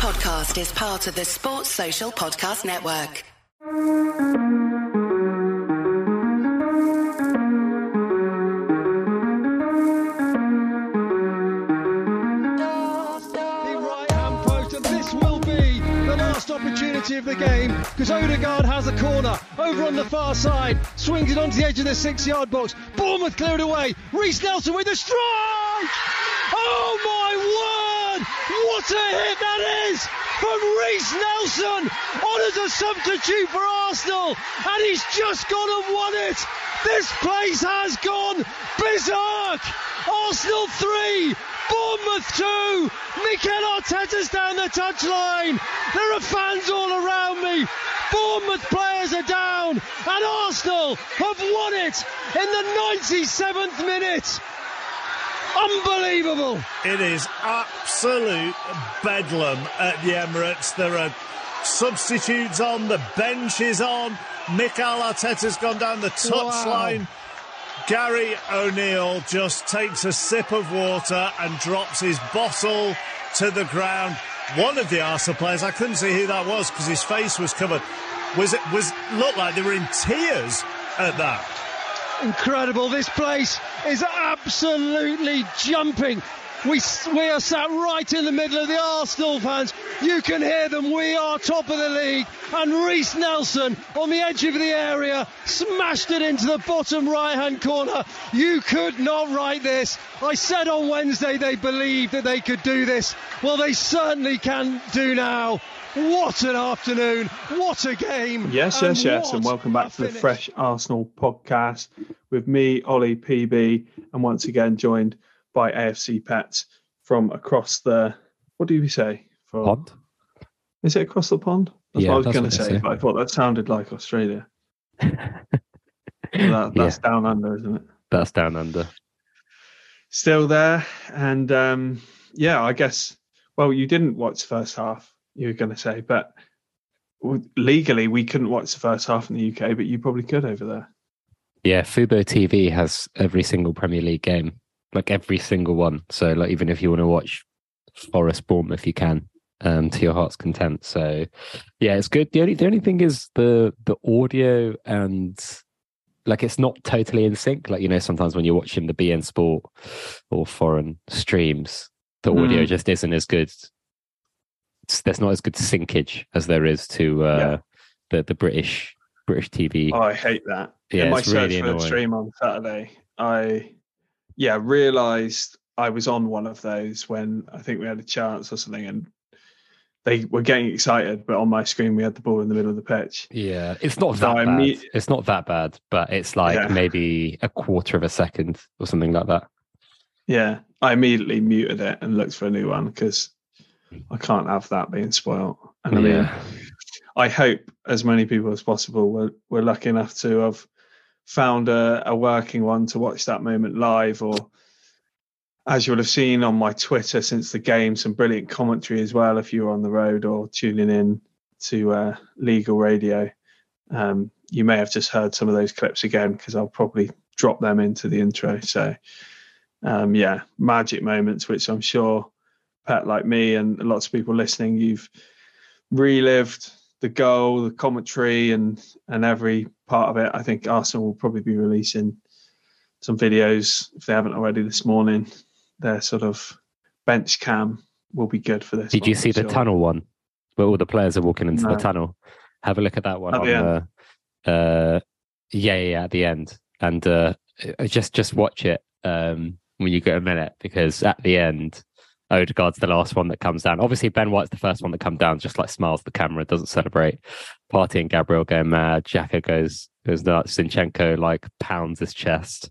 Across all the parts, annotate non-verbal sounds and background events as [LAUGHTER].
podcast is part of the Sports Social Podcast Network. the right hand post, and this will be the last opportunity of the game because Odegaard has a corner over on the far side, swings it onto the edge of the six yard box. Bournemouth cleared away. Reiss Nelson with a strike! Oh my! What a hit that is from Reiss Nelson on as a substitute for Arsenal, and he's just gone and won it. This place has gone berserk. Arsenal 3, Bournemouth 2. Mikel Arteta's down the touchline. There are fans all around me. Bournemouth players are down, and Arsenal have won it in the 97th minute. Unbelievable. It is absolute bedlam at the Emirates. There are substitutes on, the bench is on. Mikel Arteta's gone down the touchline. Gary O'Neill just takes a sip of water and drops his bottle to the ground. One of the Arsenal players, I couldn't see who that was because his face was covered. Was it was looked like they were in tears at that. Incredible. This place is absolutely jumping. We, we are sat right in the middle of the Arsenal fans. You can hear them. We are top of the league. And Reiss Nelson on the edge of the area smashed it into the bottom right hand corner. You could not write this. I said on Wednesday they believed that they could do this. Well, they certainly can do now. What an afternoon. What a game. Yes, yes, yes. And welcome back to the. Fresh Arsenal podcast with me, Ollie PB, and once again joined by AFC Pets from across the, what do you say? From, Pond? Is it across the pond? That's Yeah, what I was going to say, say. but I thought that sounded like Australia. [LAUGHS] That, that's down under, isn't it? That's down under. Still there. And um, yeah, I guess, well, you didn't watch the first half, you were going to say, but legally we couldn't watch the first half in the UK, but you probably could over there. Yeah, Fubo TV has every single Premier League game, like every single one. So, like, even if you want to watch Forest Bournemouth, if you can um, to your heart's content. So, yeah, it's good. The only the only thing is the the audio and like it's not totally in sync. Like you know, sometimes when you're watching the beIN Sport or foreign streams, the audio Mm. just isn't as good. There's not as good syncage as there is to uh, Yeah. the the British British TV. Oh, I hate that. Yeah, In my search really for annoying. stream on Saturday, I yeah realised I was on one of those when I think we had a chance or something, and they were getting excited, but on my screen we had the ball in the middle of the pitch. Yeah, it's not that I bad. meet- It's not that bad, but it's like Yeah. maybe a quarter of a second or something like that. Yeah, I immediately muted it and looked for a new one because I can't have that being spoiled. And I mean, Yeah. I hope as many people as possible were, were lucky enough to have found a, a working one to watch that moment live or as you'll have seen on my Twitter since the game, some brilliant commentary as well if you were on the road or tuning in to uh, legal radio. Um, you may have just heard some of those clips again because I'll probably drop them into the intro. So, um, yeah, magic moments, which I'm sure Pat, like me, and lots of people listening, you've relived the goal, the commentary, and and every part of it. I think Arsenal will probably be releasing some videos if they haven't already this morning. Their sort of bench cam will be good for this. Did you see I'm the sure. tunnel one where all the players are walking into No. the tunnel? Have a look at that one. At on the the, uh, yeah, yeah, yeah, at the end, and uh, just just watch it um, when you get a minute because at the end. Odegaard's the last one that comes down. Obviously, Ben White's the first one that comes down, just like smiles at the camera, doesn't celebrate. Partey and Gabriel go mad. Xhaka goes goes nuts. Zinchenko like pounds his chest.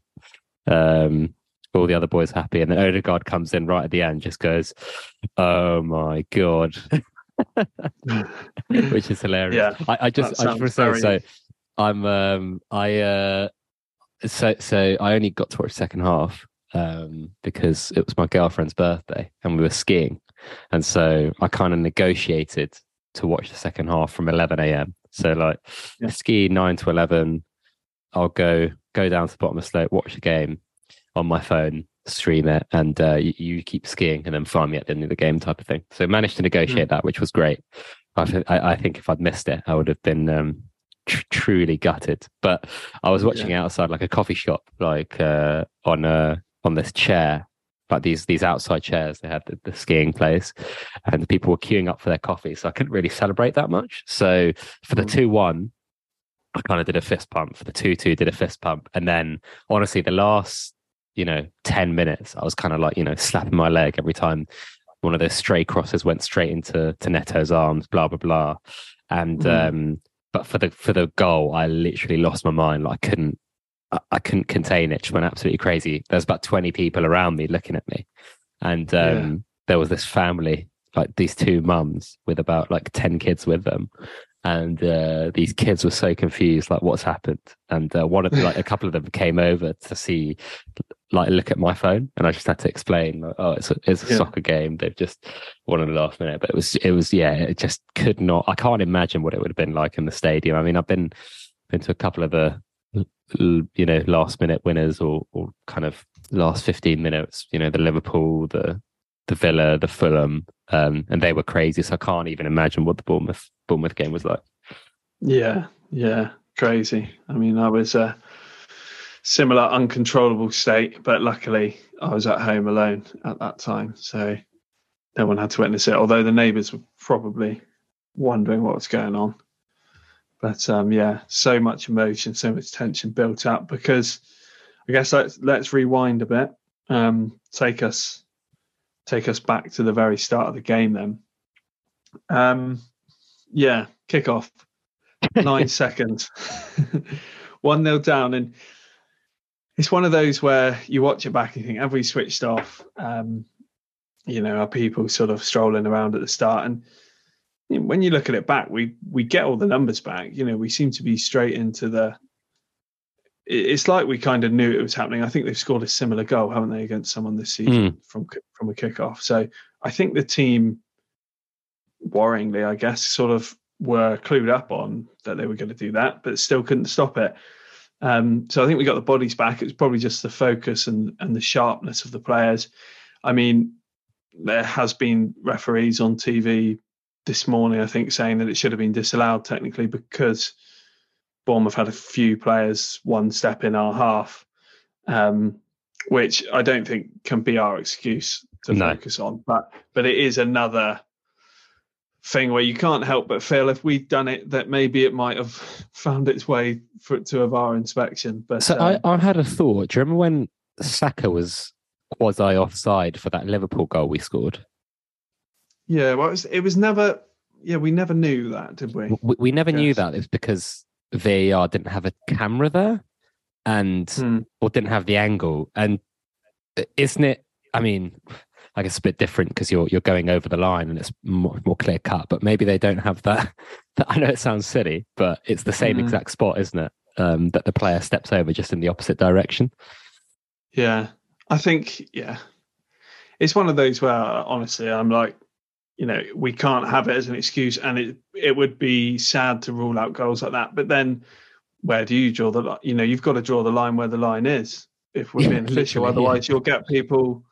Um, all the other boys happy, and then Odegaard comes in right at the end, just goes, "Oh my god," [LAUGHS] which is hilarious. Yeah, I, I just I just want to say so. I'm um I uh so so I only got to watch second half um because it was my girlfriend's birthday and we were skiing, and so I kind of negotiated to watch the second half from 11 a.m. So like Yeah. ski nine to 11, I'll go go down to the bottom of the slope, watch the game on my phone, stream it, and uh, you, you, keep skiing, and then find me at the end of the game, type of thing. So managed to negotiate mm. that, which was great. I, I, think if I'd missed it, I would have been um, tr- truly gutted. But I was watching yeah. outside like a coffee shop, like uh, on a on this chair, like these these outside chairs. They had the, the, skiing place, and the people were queuing up for their coffee. So I couldn't really celebrate that much. So for the mm. two one, I kind of did a fist pump. For the two two, did a fist pump, and then honestly, the last you know 10 minutes i was kind of like you know slapping my leg every time one of those stray crosses went straight into to neto's arms blah blah blah and mm. um but for the for the goal i literally lost my mind like i couldn't I, I couldn't contain it. Just went absolutely crazy. There's about 20 people around me looking at me. And um yeah. there was this family like these two mums with about like 10 kids with them. And uh, these kids were so confused like what's happened? And uh, one of like a couple of them came over to see like look at my phone. And i just had to explain like, oh it's a, it's a yeah. soccer game. They've just won in the last minute. But it was it was yeah it just could not i can't imagine what it would have been like in the stadium. I mean i've been been to a couple of the you know last minute winners or or kind of last 15 minutes you know the liverpool the the villa the fulham um, and they were crazy so i can't even imagine what the bournemouth bournemouth game was like yeah yeah crazy i mean i was uh similar uncontrollable state, but luckily I was at home alone at that time, so no one had to witness it. Although the neighbours were probably wondering what was going on. But um, yeah, so much emotion, so much tension built up. Because I guess let's let's rewind a bit. Um, take us take us back to the very start of the game. Then, um, yeah, kick off, [LAUGHS] nine seconds, [LAUGHS] one nil down, and it's one of those where you watch it back and you think, have we switched off? Um, you know, are people sort of strolling around at the start? And when you look at it back, we we get all the numbers back. You know, we seem to be straight into the. It's like we kind of knew it was happening. I think they've scored a similar goal, haven't they, against someone this season mm. from from a kickoff. So I think the team, worryingly, I guess, sort of were clued up on that they were going to do that, but still couldn't stop it. Um, so I think we got the bodies back. It was probably just the focus and and the sharpness of the players. I mean, there has been referees on TV this morning, I think, saying that it should have been disallowed technically because Bournemouth had a few players one step in our half, um, which I don't think can be our excuse to no. focus on. But but it is another thing where you can't help but feel if we'd done it that maybe it might have found its way for, to a VAR inspection. But so um, I, I had a thought. Do you remember when Saka was quasi offside for that Liverpool goal we scored? Yeah, well, it was, it was never. Yeah, we never knew that, did we? We, we never knew that. It's because VAR didn't have a camera there, and hmm. or didn't have the angle. And uh, isn't it? I mean, I guess a bit different because you're you're going over the line and it's more, more clear cut. But maybe they don't have that. [LAUGHS] I know it sounds silly, but it's the same mm. exact spot, isn't it? Um, that the player steps over just in the opposite direction. Yeah, I think yeah, it's one of those where honestly I'm like, you know, we can't have it as an excuse, and it it would be sad to rule out goals like that. But then, where do you draw the line? You know, you've got to draw the line where the line is. If we're being official, otherwise yeah. you'll get people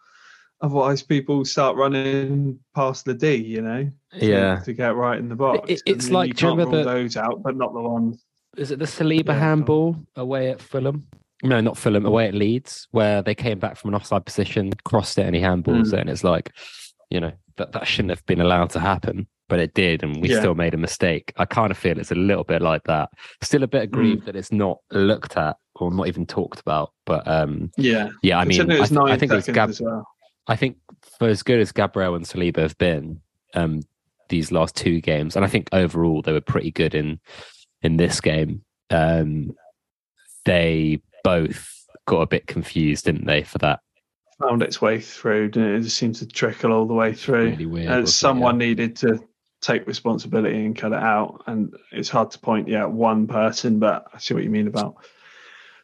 otherwise people start running past the D, you know, to, yeah, to get right in the box. It, it's like you can't rule the, those out, but not the ones. Is it the Saliba yeah, handball away at Fulham? No, not Fulham, away at Leeds, where they came back from an offside position, crossed it, and he handballs mm. it, and it's like, you know, that that shouldn't have been allowed to happen, but it did, and we yeah. still made a mistake. I kind of feel it's a little bit like that. Still a bit aggrieved mm. that it's not looked at or not even talked about. But um, yeah, yeah. I mean, I, th- I, think it was Gab- well. I think for as good as Gabriel and Saliba have been um, these last two games, and I think overall they were pretty good in in this game. Um, they both got a bit confused, didn't they, for that? Found its way through. It? it just seemed to trickle all the way through. Really weird, and someone it? needed to take responsibility and cut it out. And it's hard to point yeah one person, but I see what you mean about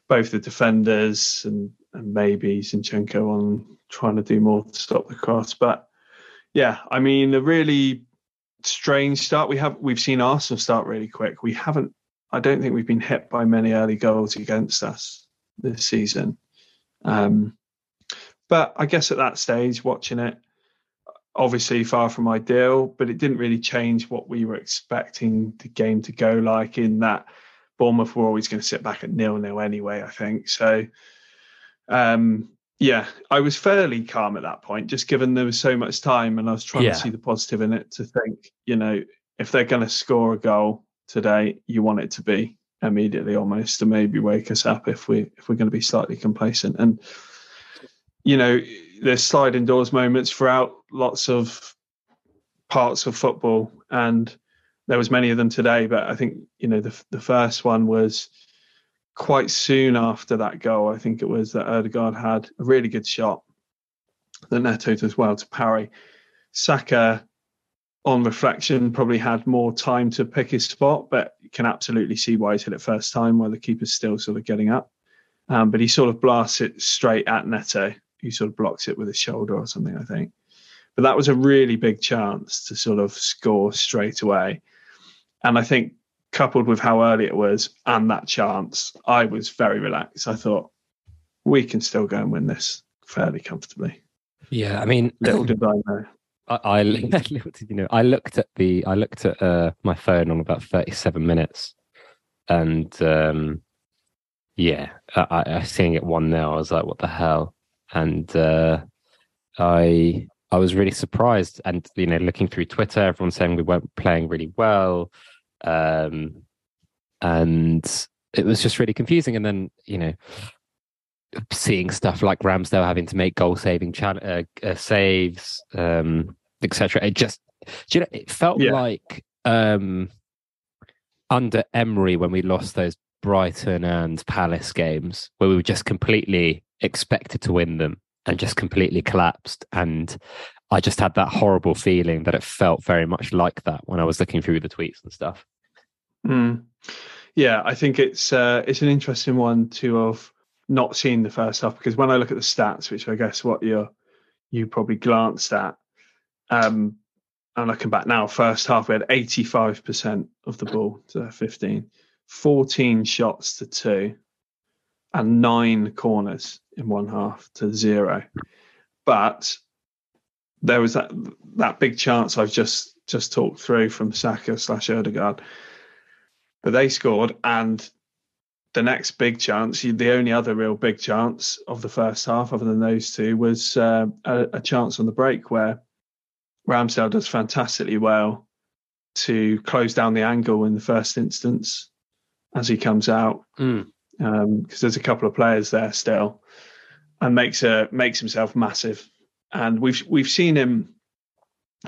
both the defenders and, and maybe Zinchenko on trying to do more to stop the cross. But yeah, I mean, a really strange start. We have we've seen Arsenal start really quick. We haven't. I don't think we've been hit by many early goals against us this season. Um, But I guess at that stage, watching it, obviously far from ideal, but it didn't really change what we were expecting the game to go like. In that Bournemouth were always going to sit back at nil nil anyway. I think so. Um, yeah, I was fairly calm at that point, just given there was so much time, and I was trying Yeah. to see the positive in it. To think, you know, if they're going to score a goal today, you want it to be immediately, almost, to maybe wake us up if we if we're going to be slightly complacent. And you know, there's sliding doors moments throughout lots of parts of football, and there was many of them today. But I think you know the the first one was quite soon after that goal. I think it was that Odegaard had a really good shot that Neto does well to parry. Saka, on reflection, probably had more time to pick his spot, but you can absolutely see why he's hit it first time while the keeper's still sort of getting up. Um, but he sort of blasts it straight at Neto, who sort of blocks it with his shoulder or something, I think. But that was a really big chance to sort of score straight away. And I think coupled with how early it was and that chance, I was very relaxed. I thought we can still go and win this fairly comfortably. Yeah, I mean, Little did I know. I, I [LAUGHS] little did you know, I looked at the I looked at uh, my phone on about thirty-seven minutes, and um, yeah, I, I, I seeing it one now, I was like, what the hell? And uh, I I was really surprised, and you know, looking through Twitter, everyone saying we weren't playing really well, um, and it was just really confusing. And then you know, seeing stuff like Ramsdale having to make goal saving chan- uh, uh, saves, um, etc. It just, you know, it felt Yeah. like um, under Emery when we lost those Brighton and Palace games, where we were just completely expected to win them and just completely collapsed. And I just had that horrible feeling that it felt very much like that when I was looking through the tweets and stuff. Mm. Yeah, I think it's uh, it's an interesting one to have not seen the first half because when I look at the stats, which I guess what you you probably glanced at, um, and looking back now, first half we had eighty five percent of the ball to their 15, 14 shots to two, and nine corners in one half to zero. But there was that that big chance I've just just talked through from Saka slash Odegaard but they scored and the next big chance the only other real big chance of the first half other than those two was uh, a, a chance on the break where ramsdale does fantastically well to close down the angle in the first instance as he comes out Mm. Um, because there's a couple of players there still and makes a makes himself massive and we've we've seen him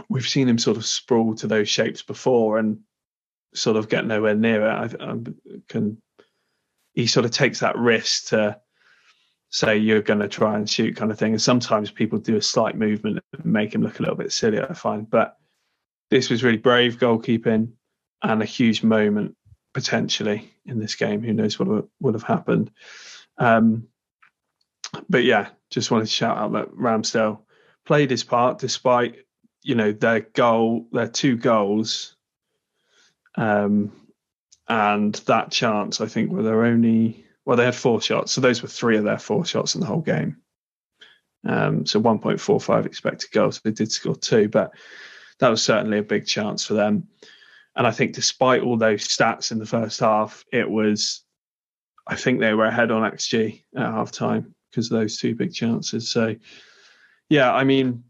we've seen him sort of sprawl to those shapes before and sort of get nowhere near it. I, I can he sort of takes that risk to say you're going to try and shoot kind of thing. And sometimes people do a slight movement and make him look a little bit silly. I find, but this was really brave goalkeeping and a huge moment potentially in this game. Who knows what would- have happened? Um, but yeah, just wanted to shout out that Ramsdale played his part despite you know their goal, their two goals um, and that chance, I think, were their only. Well, they had four shots, so those were three of their four shots in the whole game. Um, so 1.45 expected goals. They did score two, but that was certainly a big chance for them. And I think, despite all those stats in the first half, it was. I think they were ahead on XG at half time because of those two big chances. So, yeah, I mean,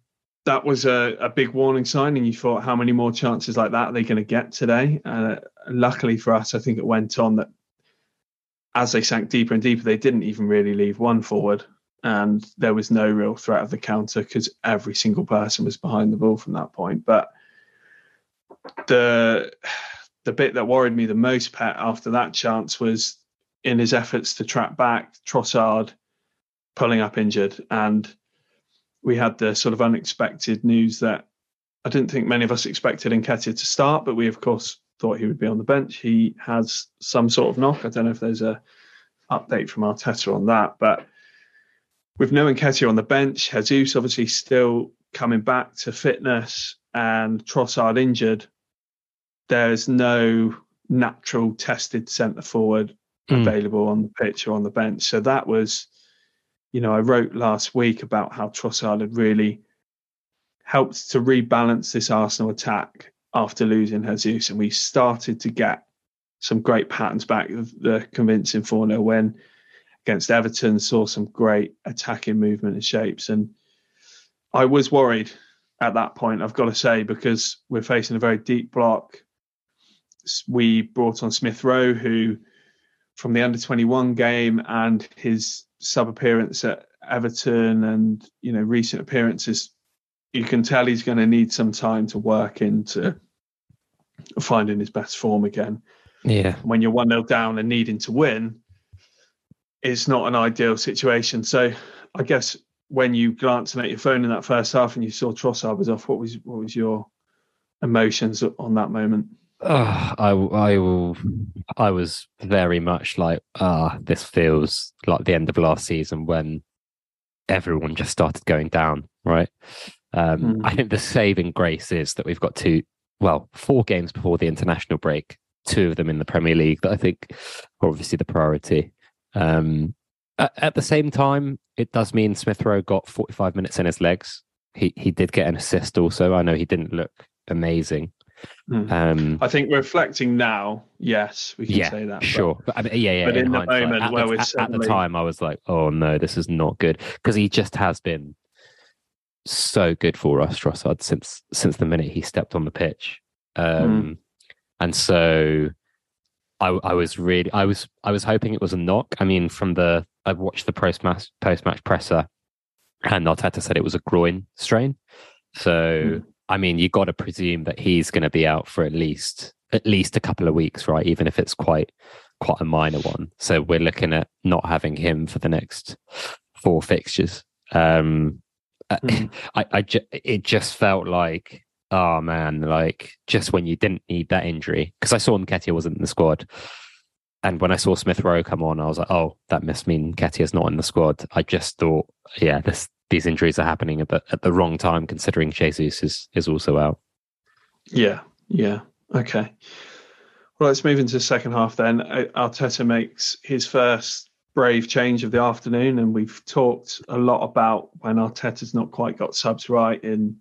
that was a, a big warning sign, and you thought, how many more chances like that are they going to get today? Uh, luckily for us, I think it went on that as they sank deeper and deeper, they didn't even really leave one forward, and there was no real threat of the counter because every single person was behind the ball from that point. But the the bit that worried me the most, Pat, after that chance was in his efforts to track back Trossard pulling up injured and we had the sort of unexpected news that I didn't think many of us expected Nketiah to start, but we of course thought he would be on the bench. He has some sort of knock. I don't know if there's a update from Arteta on that, but with no Nketiah on the bench, Jesus obviously still coming back to fitness and Trossard injured, there's no natural tested centre forward Mm. available on the pitch or on the bench. So that was you know, I wrote last week about how Trossard had really helped to rebalance this Arsenal attack after losing Jesus, and we started to get some great patterns back. of The convincing 4 0 win against Everton saw some great attacking movement and shapes. And I was worried at that point, I've got to say, because we're facing a very deep block. We brought on Smith Rowe, who from the under 21 game and his sub appearance at Everton and you know recent appearances, you can tell he's going to need some time to work into finding his best form again. Yeah. When you're 1 0 down and needing to win, it's not an ideal situation. So I guess when you glancing at your phone in that first half and you saw Trossard was off, what was what was your emotions on that moment? Uh, I I will I was very much like ah this feels like the end of last season when everyone just started going down right um, mm. I think the saving grace is that we've got two well four games before the international break two of them in the Premier League that I think are obviously the priority. Um, at, at, the same time, it does mean Smith Rowe got 45 minutes in his legs. He he did get an assist also. I know he didn't look amazing. Mm. Um, I think reflecting now, yes, we can yeah, say that. Sure, but, I mean, yeah, yeah. But in, in the moment at where the, we're at, at the time, I was like, oh no, this is not good because he just has been so good for us, Trossard, since since the minute he stepped on the pitch. Um, mm. And so I, I was really, I was, I was hoping it was a knock. I mean, from the, I watched the post match, post match presser and Arteta said it was a groin strain. So, mm. I mean, you got to presume that he's going to be out for at least, at least a couple of weeks, right? Even if it's quite, quite a minor one. So we're looking at not having him for the next four fixtures. Um, mm. [LAUGHS] I, I, ju- it just felt like oh man, like just when you didn't need that injury, because I saw Nketiah wasn't in the squad. And when I saw Smith Rowe come on, I was like, oh, that must mean Nketiah's not in the squad. I just thought, yeah, this, these injuries are happening at the, at the wrong time, considering Jesus is, is also out. Yeah, yeah. Okay. Well, let's move into the second half then. Uh, Arteta makes his first brave change of the afternoon, and we've talked a lot about when Arteta's not quite got subs right in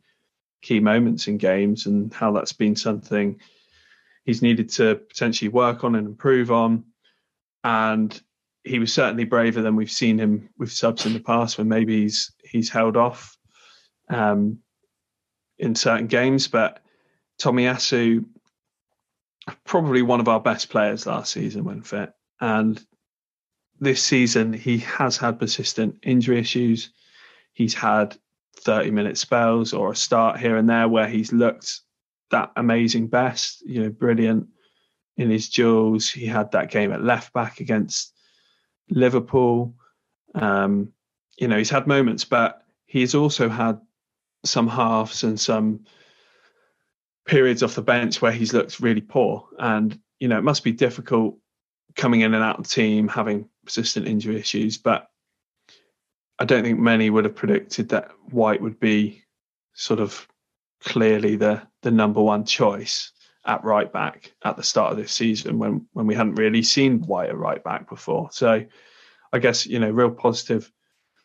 key moments in games and how that's been something he's needed to potentially work on and improve on. And he was certainly braver than we've seen him with subs in the past when maybe he's he's held off um, in certain games. But Tomiyasu, probably one of our best players last season when fit. And this season, he has had persistent injury issues. He's had 30 minute spells or a start here and there where he's looked that amazing best, you know, brilliant in his duels. He had that game at left back against Liverpool. Um, you know, he's had moments, but he's also had some halves and some periods off the bench where he's looked really poor. And, you know, it must be difficult coming in and out of the team, having persistent injury issues. But I don't think many would have predicted that White would be sort of clearly the the number one choice at right back at the start of this season when when we hadn't really seen White at right back before. So I guess you know real positive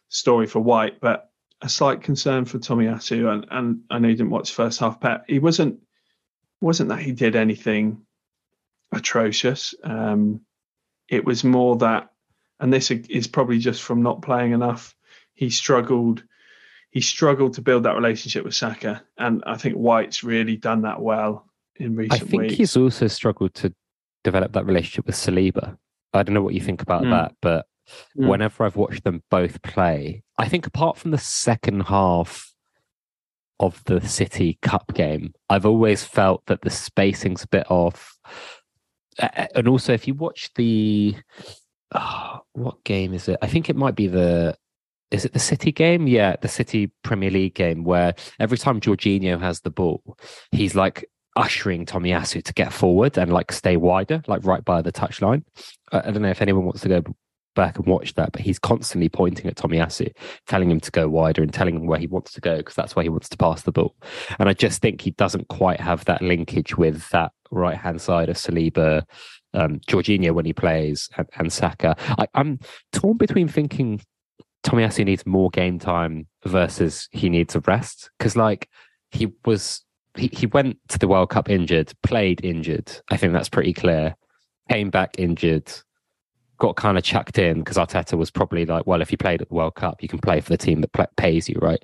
story for White, but a slight concern for Tomiyasu. And and I know you didn't watch first half, Pet. He wasn't wasn't that he did anything atrocious. Um, it was more that, and this is probably just from not playing enough he struggled he struggled to build that relationship with Saka, and I think White's really done that well in recent weeks. I think weeks. he's also struggled to develop that relationship with Saliba. I don't know what you think about mm. that, but mm. whenever I've watched them both play, I think apart from the second half of the City Cup game, I've always felt that the spacing's a bit off. And also, if you watch the oh, what game is it? I think it might be the is it the City game? Yeah, the City Premier League game where every time Jorginho has the ball, he's like ushering Tomiyasu to get forward and like stay wider, like right by the touchline. I don't know if anyone wants to go back and watch that, but he's constantly pointing at Tommy Tomiyasu, telling him to go wider and telling him where he wants to go because that's where he wants to pass the ball. And I just think he doesn't quite have that linkage with that right hand side of Saliba, um, Jorginho when he plays, and, and Saka. I, I'm torn between thinking Tommy Tomiyasu needs more game time versus he needs a rest because like he was he, he went to the World Cup injured, played injured. I think that's pretty clear. Came back injured, got kind of chucked in because Arteta was probably like, well, if you played at the World Cup, you can play for the team that play, pays you, right?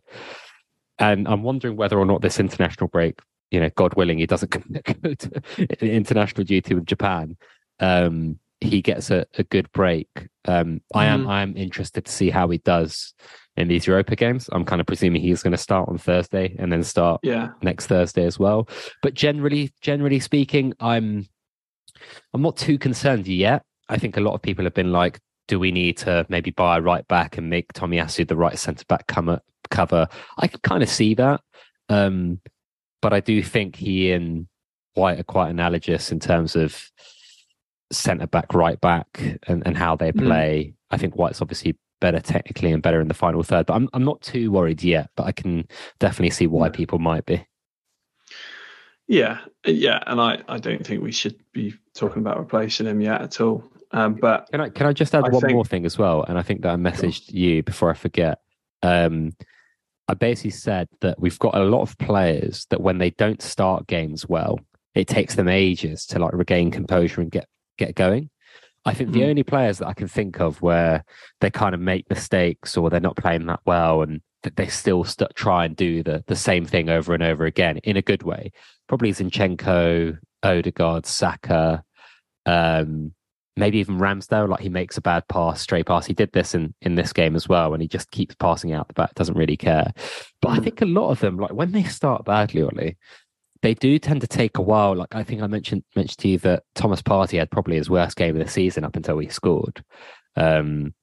And I'm wondering whether or not this international break, you know, God willing, he doesn't [LAUGHS] go to international duty with Japan. Um, he gets a, a good break. Um, I am mm. I am interested to see how he does in these Europa games. I'm kind of presuming he's going to start on Thursday and then start yeah. next Thursday as well. But generally, generally speaking, I'm I'm not too concerned yet. I think a lot of people have been like, do we need to maybe buy a right back and make Tomiyasu the right centre back cover? Cover. I can kind of see that, um, but I do think he and White are quite analogous in terms of centre back, right back, and, and how they mm. play. Mm. I think White's obviously better technically and better in the final third, but I'm I'm not too worried yet. But I can definitely see why people might be. Yeah, yeah, and I, I don't think we should be talking about replacing him yet at all. Um, but can I can I just add I one think... more thing as well? And I think that I messaged you before I forget. Um, I basically said that we've got a lot of players that when they don't start games well, it takes them ages to like regain composure and get get going. I think mm-hmm. the only players that I can think of where they kind of make mistakes or they're not playing that well and that they still st- try and do the the same thing over and over again in a good way. Probably Zinchenko, Odegaard, Saka, um, maybe even Ramsdale. Like he makes a bad pass, straight pass. He did this in in this game as well, and he just keeps passing out the back, doesn't really care. But I mm. think a lot of them, like when they start badly, Ollie, they do tend to take a while. Like I think I mentioned mentioned to you that Thomas Partey had probably his worst game of the season up until he scored. Um,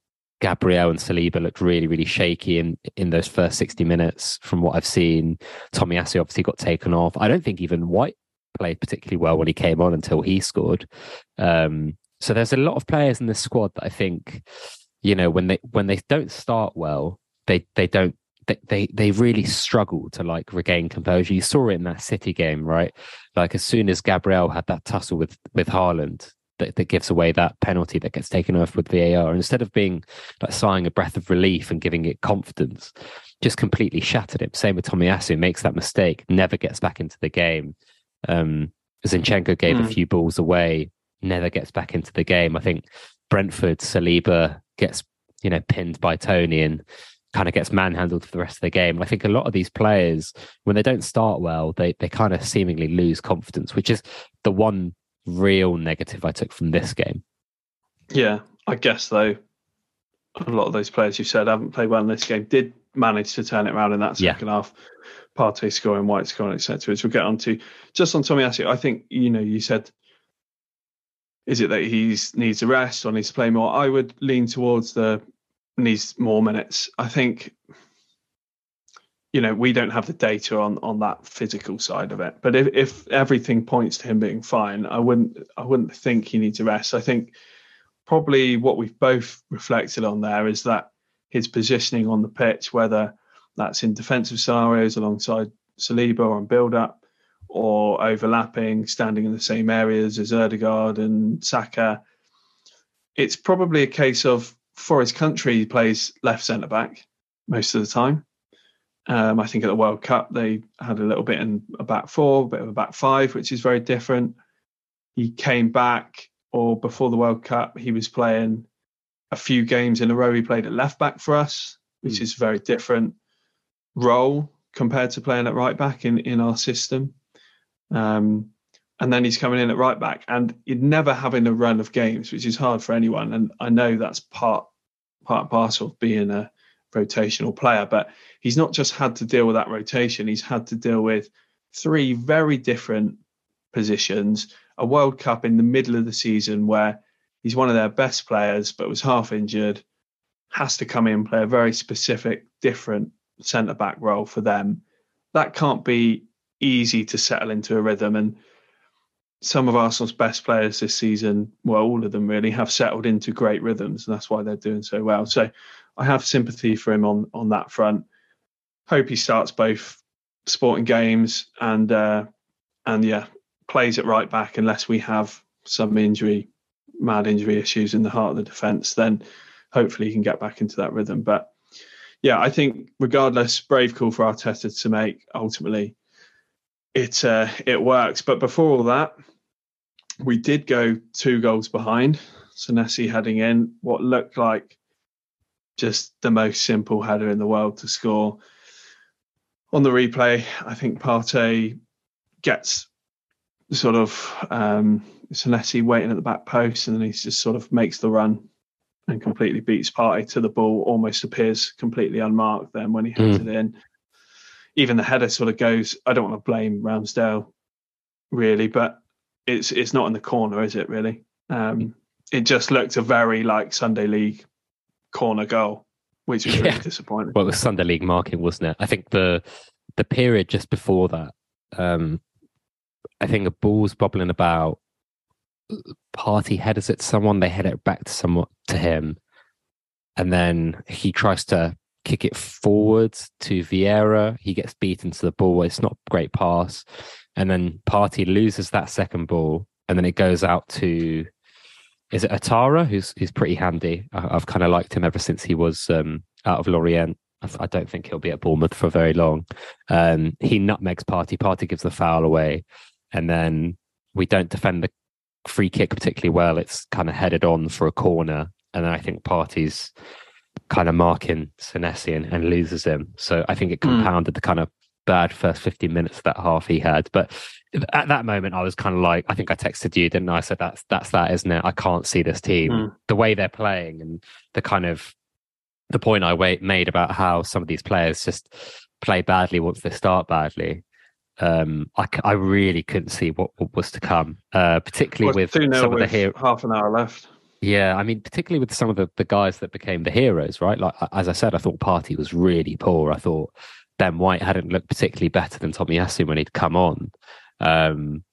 Gabriel and Saliba looked really, really shaky in in those first sixty minutes. From what I've seen, Tomiyasu obviously got taken off. I don't think even White played particularly well when he came on until he scored. Um, so there's a lot of players in this squad that I think, you know, when they when they don't start well, they they don't they, they they really struggle to like regain composure. You saw it in that City game, right? Like as soon as Gabriel had that tussle with with Haaland, that, that gives away that penalty that gets taken off with VAR. Instead of being like sighing a breath of relief and giving it confidence, just completely shattered him. Same with Tomiyasu, makes that mistake, never gets back into the game. Um, Zinchenko gave mm. a hmm. few balls away, never gets back into the game. I think Brentford, Saliba gets you know pinned by Toney and kind of gets manhandled for the rest of the game. I think a lot of these players, when they don't start well, they they kind of seemingly lose confidence, which is the one real negative I took from this game. Yeah, I guess though, a lot of those players you said haven't played well in this game did manage to turn it around in that second yeah. half. Partey scoring, White scoring, etc. As we'll get on to just on Tommy Tomiyasu, I think you know you said is it that he needs a rest or needs to play more? I would lean towards the needs more minutes. I think you know we don't have the data on on that physical side of it, but if, if everything points to him being fine, I wouldn't I wouldn't think he needs a rest. I think probably what we've both reflected on there is that his positioning on the pitch, whether that's in defensive scenarios alongside Saliba or on build up, or overlapping, standing in the same areas as Odegaard and Saka. It's probably a case of for his country, he plays left centre back most of the time. Um, I think at the World Cup they had a little bit in a back four, a bit of a back five, which is very different. He came back, or before the World Cup, he was playing a few games in a row. He played at left back for us, which mm. is a very different role compared to playing at right back in, in our system. Um, and then he's coming in at right back, and you're never having a run of games, which is hard for anyone. And I know that's part part and parcel of being a rotational player, but he's not just had to deal with that rotation; he's had to deal with three very different positions. A World Cup in the middle of the season where he's one of their best players, but was half injured, has to come in and play a very specific, different centre back role for them. That can't be easy to settle into a rhythm and some of Arsenal's best players this season, well, all of them really, have settled into great rhythms, and that's why they're doing so well. So I have sympathy for him on on that front. Hope he starts both sporting games and uh, and yeah, plays at right back unless we have some injury, mad injury issues in the heart of the defence. Then hopefully he can get back into that rhythm. But yeah, I think regardless, brave call for Arteta to make. Ultimately, it uh, it works. But before all that, we did go two goals behind. Senesi heading in what looked like just the most simple header in the world to score. On the replay, I think Partey gets sort of um, Senesi waiting at the back post, and then he just sort of makes the run and completely beats Partey to the ball. Almost appears completely unmarked. Then when he heads mm. it in, even the header sort of goes. I don't want to blame Ramsdale really, but it's it's not in the corner, is it? Really, um, it just looked a very like Sunday League corner goal, which was yeah. really disappointing. Well, it was Sunday League marking, wasn't it? I think the the period just before that, um, I think a ball's bobbling about. Partey headers it to someone, they head it back to someone to him, and then he tries to kick it forward to Vieira. He gets beaten to the ball. It's not a great pass. And then Partey loses that second ball. And then it goes out to is it Ouattara who's who's pretty handy. I, have kind of liked him ever since he was um, out of Lorient. I, I, don't think he'll be at Bournemouth for very long. Um, he nutmegs Partey. Partey gives the foul away, and then we don't defend the free kick particularly well. It's kind of headed on for a corner, and then I think Partey's kind of marking Senesi and, and loses him. So I think it hmm. compounded mm. the kind of bad first 15 minutes of that half he had. But at that moment, I was kind of like, I think I texted you, didn't I? I said, that's, that's that, isn't it? I can't see this team, mm. the way they're playing and the kind of, the point I made about how some of these players just play badly once they start badly. Um, I, I really couldn't see what, what was to come, uh, particularly well, with some of the here half an hour left. Yeah, I mean, particularly with some of the, the guys that became the heroes, right? Like as I said, I thought Partey was really poor. I thought Ben White hadn't looked particularly better than Tommy Tomiyasu when he'd come on. Um,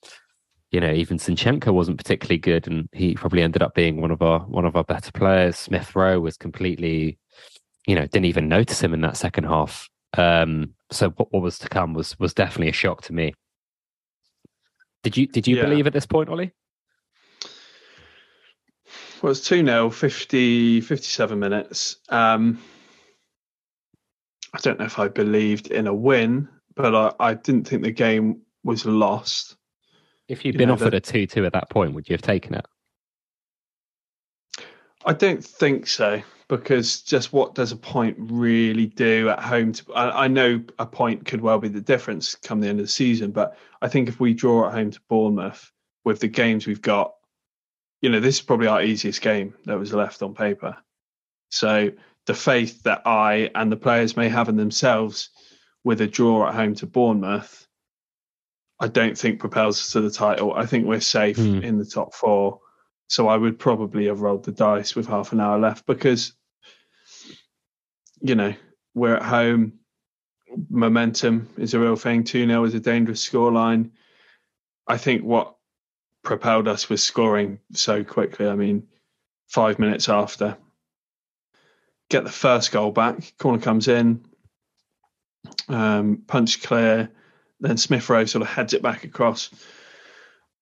you know, even Zinchenko wasn't particularly good, and he probably ended up being one of our one of our better players. Smith Rowe was completely, you know, didn't even notice him in that second half. Um, so what, what was to come was was definitely a shock to me. Did you did you yeah. believe at this point, Ollie? Well, it's 2 0, 50, 57 minutes. Um, I don't know if I believed in a win, but I, I didn't think the game was lost. If you'd you been know, offered the, a 2 2 at that point, would you have taken it? I don't think so, because just what does a point really do at home? To, I, I know a point could well be the difference come the end of the season, but I think if we draw at home to Bournemouth with the games we've got, you know, this is probably our easiest game that was left on paper. So the faith that I and the players may have in themselves with a draw at home to Bournemouth, I don't think propels us to the title. I think we're safe mm. in the top four. So I would probably have rolled the dice with half an hour left because, you know, we're at home. Momentum is a real thing. 2 0 is a dangerous scoreline. I think what propelled us with scoring so quickly. I mean, five minutes after, get the first goal back. Corner comes in, um, punch clear. Then Smith Rowe sort of heads it back across.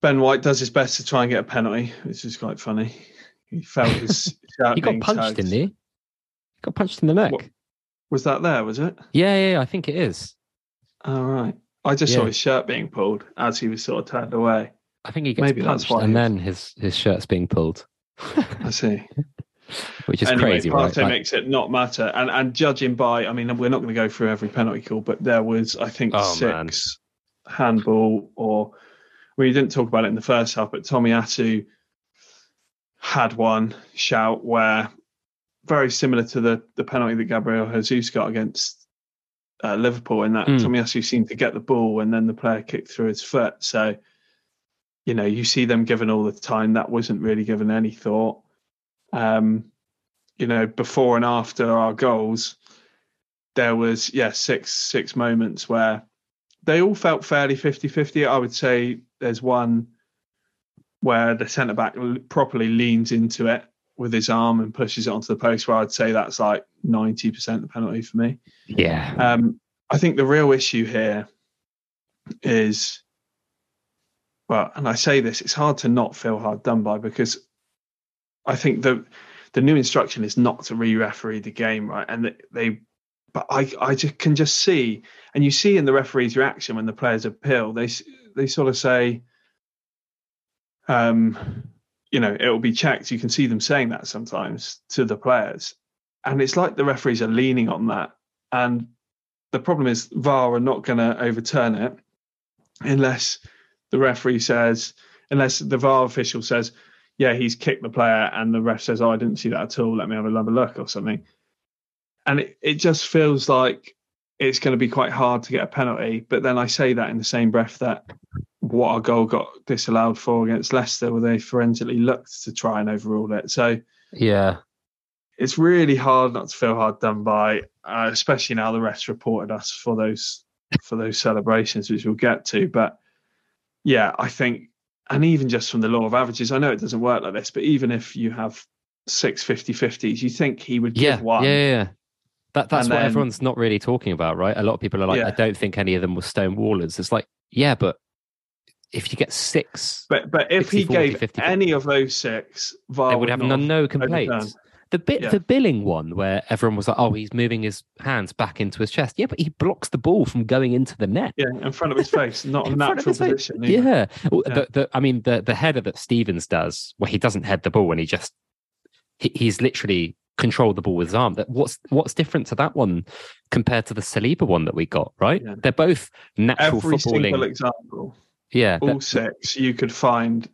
Ben White does his best to try and get a penalty, which is quite funny. He felt his [LAUGHS] shirt. he got punched, tagged. didn't he? He got punched in the neck. What, was that there? Was it? Yeah, yeah, yeah I think it is. All right. I just yeah. saw his shirt being pulled as he was sort of turned away. I think he gets Maybe punched and then his his shirt's being pulled. [LAUGHS] I see. Which is anyway, crazy, Partey right? makes it not matter. And and judging by, I mean, we're not going to go through every penalty call, but there was, I think, oh, six man. handball or we didn't talk about it in the first half, but Tomiyasu had one shout where very similar to the the penalty that Gabriel Jesus got against uh, Liverpool, in that mm. Tomiyasu seemed to get the ball and then the player kicked through his foot. So you know, you see them given all the time. That wasn't really given any thought. Um, you know, before and after our goals, there was yeah six six moments where they all felt fairly 50-50. I would say there's one where the centre back properly leans into it with his arm and pushes it onto the post. Where I'd say that's like ninety percent the penalty for me. Yeah. Um, I think the real issue here is well, and I say this, it's hard to not feel hard done by because I think the the new instruction is not to re-referee the game, right? And they but I I just can just see, and you see in the referee's reaction when the players appeal, they they sort of say, um, you know, it will be checked. You can see them saying that sometimes to the players, and it's like the referees are leaning on that. And the problem is VAR are not going to overturn it unless the referee says, unless the VAR official says, yeah, he's kicked the player, and the ref says, oh, I didn't see that at all. Let me have another look or something. And it, it just feels like it's going to be quite hard to get a penalty. But then I say that in the same breath that what our goal got disallowed for against Leicester, where they forensically looked to try and overrule it. So yeah, it's really hard not to feel hard done by, uh, especially now the refs reported us for those for those celebrations, which we'll get to. But yeah, I think, and even just from the law of averages, I know it doesn't work like this, but even if you have six 50 50s, you think he would yeah, give one. Yeah, yeah, That, that's And what then- everyone's not really talking about, right? A lot of people are like, Yeah. I don't think any of them were stone wallers. It's like, yeah, but if you get six, But but if 60, he 40, gave 50. any of those six, VAR they would have no, not no overturned. complaints. The bit, Yeah. the Billing one where everyone was like, "Oh, he's moving his hands back into his chest." Yeah, but he blocks the ball from going into the net. Yeah, in front of his face, not [LAUGHS] a natural position. Yeah. Yeah. The, the, I mean, the the header that Stephens does, where he doesn't head the ball and he just he, he's literally controlled the ball with his arm. That what's what's different to that one compared to the Saliba one that we got? Right? Yeah. They're both natural Every single footballing. example, Yeah. all that- six, you could find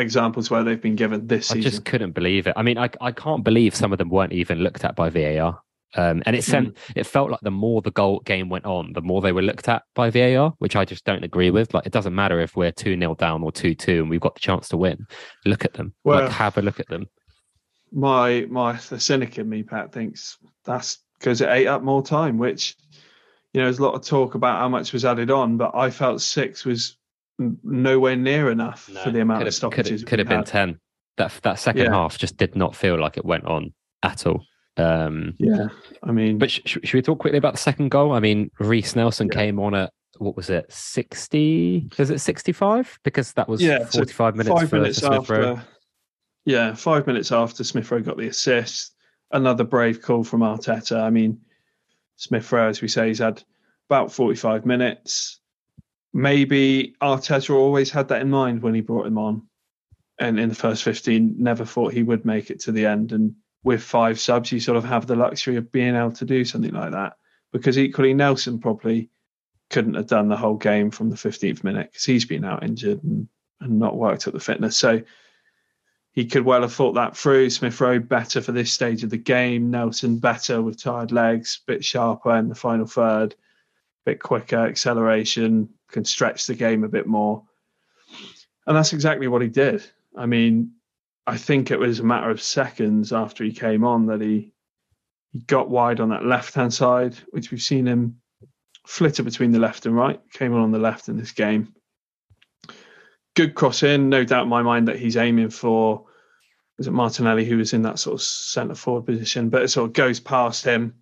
examples where they've been given this I season. just couldn't believe it. I mean, I I can't believe some of them weren't even looked at by VAR. Um, and it sent Mm. it felt like the more the goal game went on, the more they were looked at by VAR, which I just don't agree with. Like it doesn't matter if we're two 0 down or two two, and we've got the chance to win. Look at them. Well- like have a look at them. my my the cynic in me, Pat, thinks that's because it ate up more time, which you know, there's a lot of talk about how much was added on, but I felt six was nowhere near enough for the amount could of have, could stoppages. have, could have we been ten. That that second Yeah. half just did not feel like it went on at all. Um, Yeah, I mean, But sh- sh- should we talk quickly about the second goal? I mean, Reiss Nelson Yeah. came on at what was it, sixty? Was it sixty-five? Because that was Yeah, so forty-five minutes five for, minutes for Smith Rowe. after. Yeah, five minutes after Smith Rowe got the assist, another brave call from Arteta. I mean, Smith Rowe, as we say, he's had about 45 minutes. Maybe Arteta always had that in mind when he brought him on. And in the first 15, never thought he would make it to the end. And with five subs, you sort of have the luxury of being able to do something like that. Because equally, Nelson probably couldn't have done the whole game from the 15th minute because he's been out injured and, and not worked at the fitness. So he could well have thought that through. Smith Rowe better for this stage of the game. Nelson better with tired legs, a bit sharper in the final third, bit quicker acceleration, can stretch the game a bit more. And that's exactly what he did. I mean, I think it was a matter of seconds after he came on that he he got wide on that left hand side, which we've seen him flitter between the left and right. Came on on the left in this game. Good cross in, no doubt in my mind that he's aiming for. Was it Martinelli who was in that sort of centre forward position? But it sort of goes past him,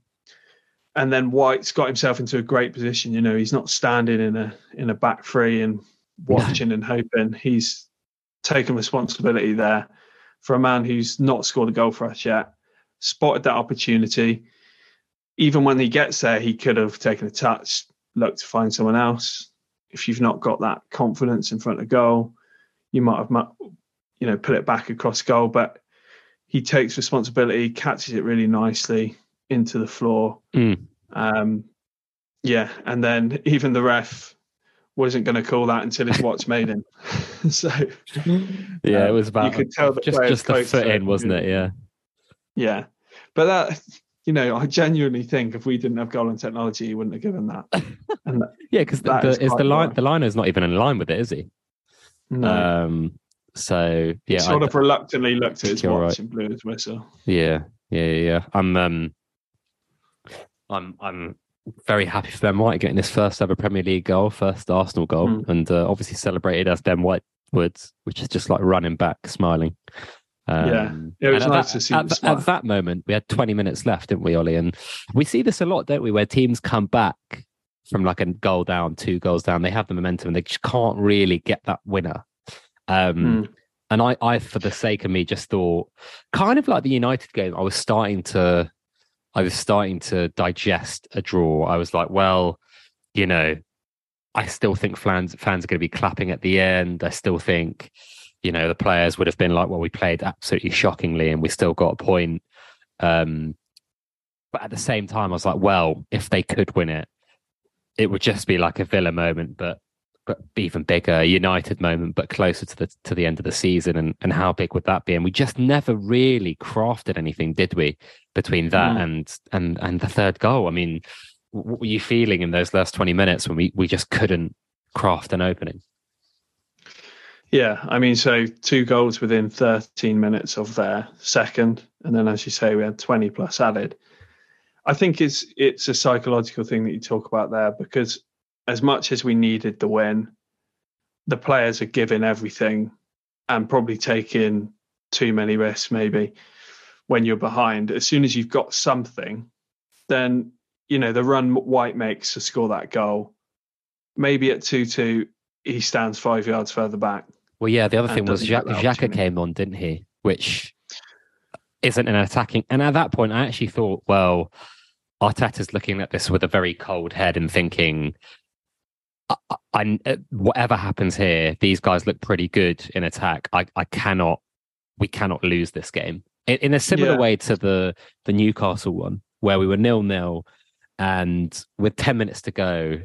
and then White's got himself into a great position. You know, he's not standing in a in a back three and watching and hoping. He's taken responsibility there for a man who's not scored a goal for us yet. Spotted that opportunity. Even when he gets there, he could have taken a touch, looked to find someone else. If you've not got that confidence in front of goal, you might have, you know, put it back across goal. But he takes responsibility, catches it really nicely into the floor. Mm. Um, yeah, and then even the ref wasn't going to call that until his watch made him. [LAUGHS] so Yeah, it was about you could tell the just just the foot in, wasn't it? Yeah. yeah, but that you know, I genuinely think if we didn't have goal and technology, he wouldn't have given that. [LAUGHS] Yeah, because the, the, is is the line the liner's not even in line with it, is he? no, Um so he yeah, sort I- of reluctantly looked at his watch right. and blew his whistle. Yeah, yeah, yeah. yeah. I'm um, I'm I'm very happy for Ben White getting his first ever Premier League goal, first Arsenal goal, Mm. and uh, obviously celebrated as Ben White would, which is just like running back, smiling. Um, It was nice that, to see At, th- at that moment, we had 20 minutes left, didn't we, Oli? And we see this a lot, don't we? Where teams come back from like a goal down, two goals down, they have the momentum, and they just can't really get that winner. Um, Mm. and I, I, for the sake of me, just thought, kind of like the United game, I was starting to I was starting to digest a draw. I was like, well, you know, I still think fans fans are going to be clapping at the end. I still think, you know, the players would have been like, well, we played absolutely shockingly and we still got a point. Um, but at the same time, I was like, well, if they could win it, it would just be like a Villa moment, but but even bigger, United moment, but closer to the to the end of the season. And and how big would that be? And we just never really crafted anything, did we? Between that mm. and and and the third goal. I mean, what were you feeling in those last twenty minutes when we we just couldn't craft an opening? Yeah, I mean, so two goals within 13 minutes of their second, and then as you say, we had 20 plus added. I think it's it's a psychological thing that you talk about there because as much as we needed the win, the players are giving everything and probably taking too many risks maybe when you're behind. As soon as you've got something, then you know the run White makes to score that goal. Maybe at two two, he stands five yards further back. Well, yeah. The other thing was Xhaka came on, didn't he? Which isn't an attacking. And at that point, I actually thought, well, Arteta's looking at this with a very cold head and thinking, I, I, uh, whatever happens here, these guys look pretty good in attack. I, I cannot, we cannot lose this game. In, in a similar yeah. way to the the Newcastle one, where we were nil nil, and with ten minutes to go,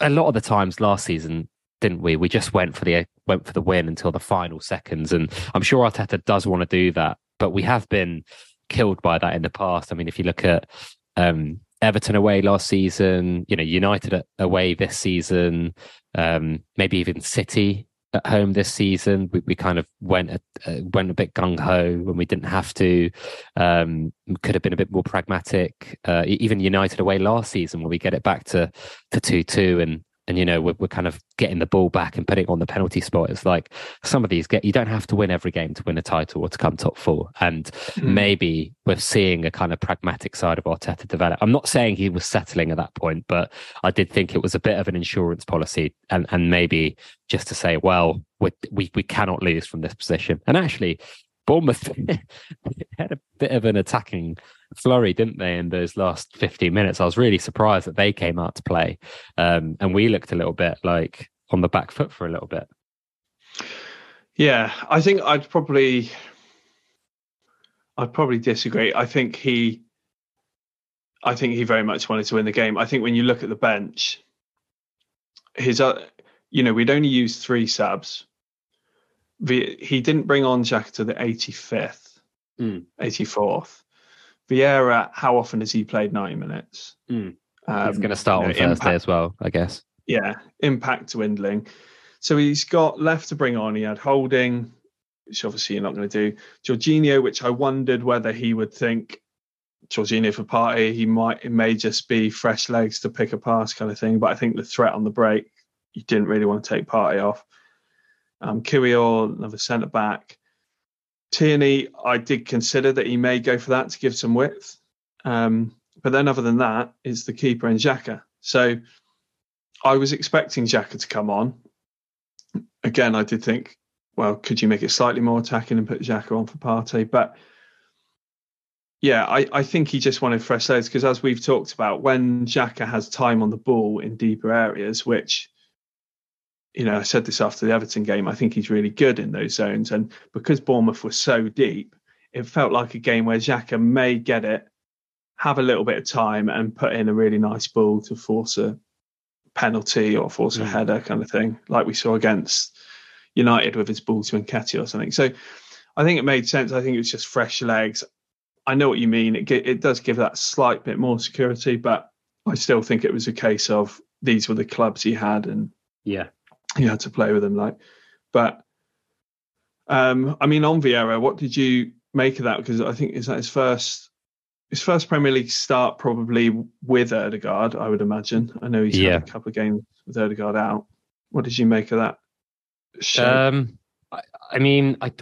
a lot of the times last season, didn't we? We just went for the went for the win until the final seconds, and I'm sure Arteta does want to do that, but we have been killed by that in the past. I mean, if you look at um, Everton away last season, you know, United away this season, um, maybe even City at home this season. We, we kind of went a, uh, went a bit gung ho when we didn't have to. Um, could have been a bit more pragmatic. Uh, even United away last season, where we get it back to to two two, and and you know we're, we're kind of getting the ball back and putting it on the penalty spot. It's like some of these get you don't have to win every game to win a title or to come top four. And mm. maybe we're seeing a kind of pragmatic side of Arteta develop. I'm not saying he was settling at that point but I did think it was a bit of an insurance policy and and maybe just to say well we we, we cannot lose from this position. And actually Bournemouth [LAUGHS] had a bit of an attacking flurry, didn't they, in those last 15 minutes? I was really surprised that they came out to play. Um, and we looked a little bit like on the back foot for a little bit. Yeah, I think I'd probably I'd probably disagree. I think he I think he very much wanted to win the game. I think when you look at the bench, his uh, you know, we'd only used three subs he didn't bring on Jack to the 85th, mm. 84th. Vieira, how often has he played 90 minutes? Mm. Um, he's going to start on know, Thursday impact, as well, I guess. Yeah, impact dwindling. So he's got left to bring on. He had Holding, which obviously you're not going to do. Jorginho, which I wondered whether he would think Jorginho for Partey, He might, it may just be fresh legs to pick a pass kind of thing. But I think the threat on the break, you didn't really want to take Partey off. Um, Kiwior, another centre back. Tierney, I did consider that he may go for that to give some width. Um, but then, other than that, it's the keeper and Xhaka. So I was expecting Xhaka to come on. Again, I did think, well, could you make it slightly more attacking and put Xhaka on for Partey? But yeah, I, I think he just wanted fresh legs because, as we've talked about, when Xhaka has time on the ball in deeper areas, which you know, I said this after the Everton game. I think he's really good in those zones, and because Bournemouth was so deep, it felt like a game where Xhaka may get it, have a little bit of time, and put in a really nice ball to force a penalty or force a mm. header, kind of thing, like we saw against United with his ball to Nketiah or something. So, I think it made sense. I think it was just fresh legs. I know what you mean. It it does give that slight bit more security, but I still think it was a case of these were the clubs he had, and yeah, you had to play with him like but um i mean on Vieira what did you make of that? Because i think is that his first his first premier league start probably with Odegaard, i would imagine. I know he's yeah. had a couple of games with Odegaard out. What did you make of that? Um I, I mean i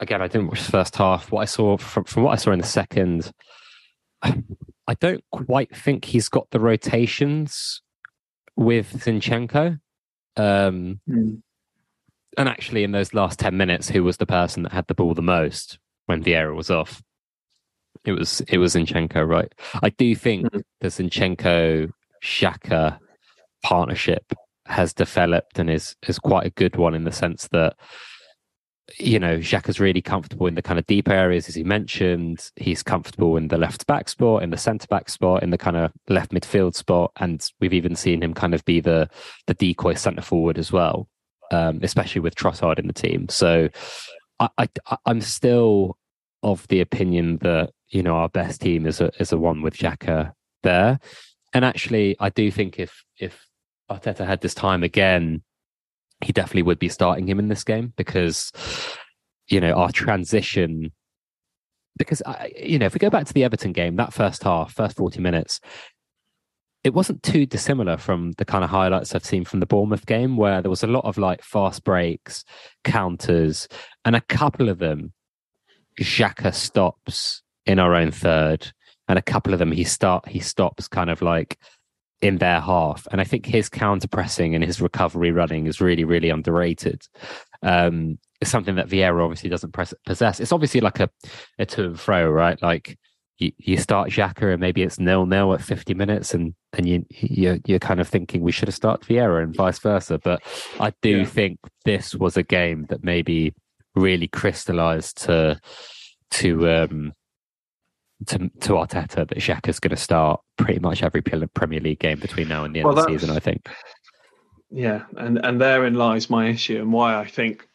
again i didn't watch the first half. What i saw from, from what i saw in the second I don't quite think he's got the rotations with Zinchenko. Um, mm. And actually, in those last 10 minutes, who was the person that had the ball the most when Vieira was off? It was it was Zinchenko, right? I do think Mhm. the Zinchenko Xhaka partnership has developed and is is quite a good one in the sense that you know Xhaka's really comfortable in the kind of deep areas as he mentioned. He's comfortable in the left back spot, in the centre back spot, in the kind of left midfield spot, and we've even seen him kind of be the the decoy centre forward as well, um, especially with Trossard in the team. So I, I I'm still of the opinion that you know our best team is a is a one with Xhaka there, and actually I do think if if Arteta had this time again, he definitely would be starting him in this game because you know our transition. Because I, you know, if we go back to the Everton game, that first half, first forty minutes, it wasn't too dissimilar from the kind of highlights I've seen from the Bournemouth game, where there was a lot of like fast breaks, counters, and a couple of them Xhaka stops in our own third, and a couple of them he start he stops kind of like in their half. And I think his counter pressing and his recovery running is really, really underrated. Um, it's something that Vieira obviously doesn't press, possess. It's obviously like a, a to and fro, right? Like you, you start Xhaka and maybe it's nil nil at 50 minutes and, and you, you're, you're kind of thinking we should have started Vieira and vice versa. But I do Yeah. think this was a game that maybe really crystallized to, to, um, to, to Arteta that Xhaka's going to start pretty much every Premier League game between now and the end Well, of the season, I think. Yeah, and and therein lies my issue and why I think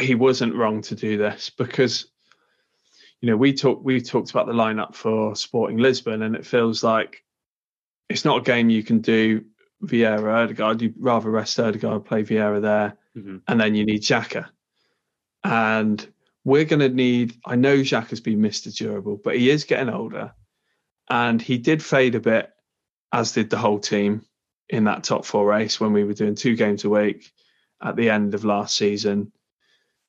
he wasn't wrong to do this because you know we talked we talked about the lineup for Sporting Lisbon and it feels like it's not a game you can do Vieira Odegaard. You'd rather rest Odegaard, play Vieira there, mm-hmm. and then you need Xhaka. And we're going to need. I know Xhaka's been Mr. Durable, but he is getting older, and he did fade a bit, as did the whole team in that top four race when we were doing two games a week at the end of last season.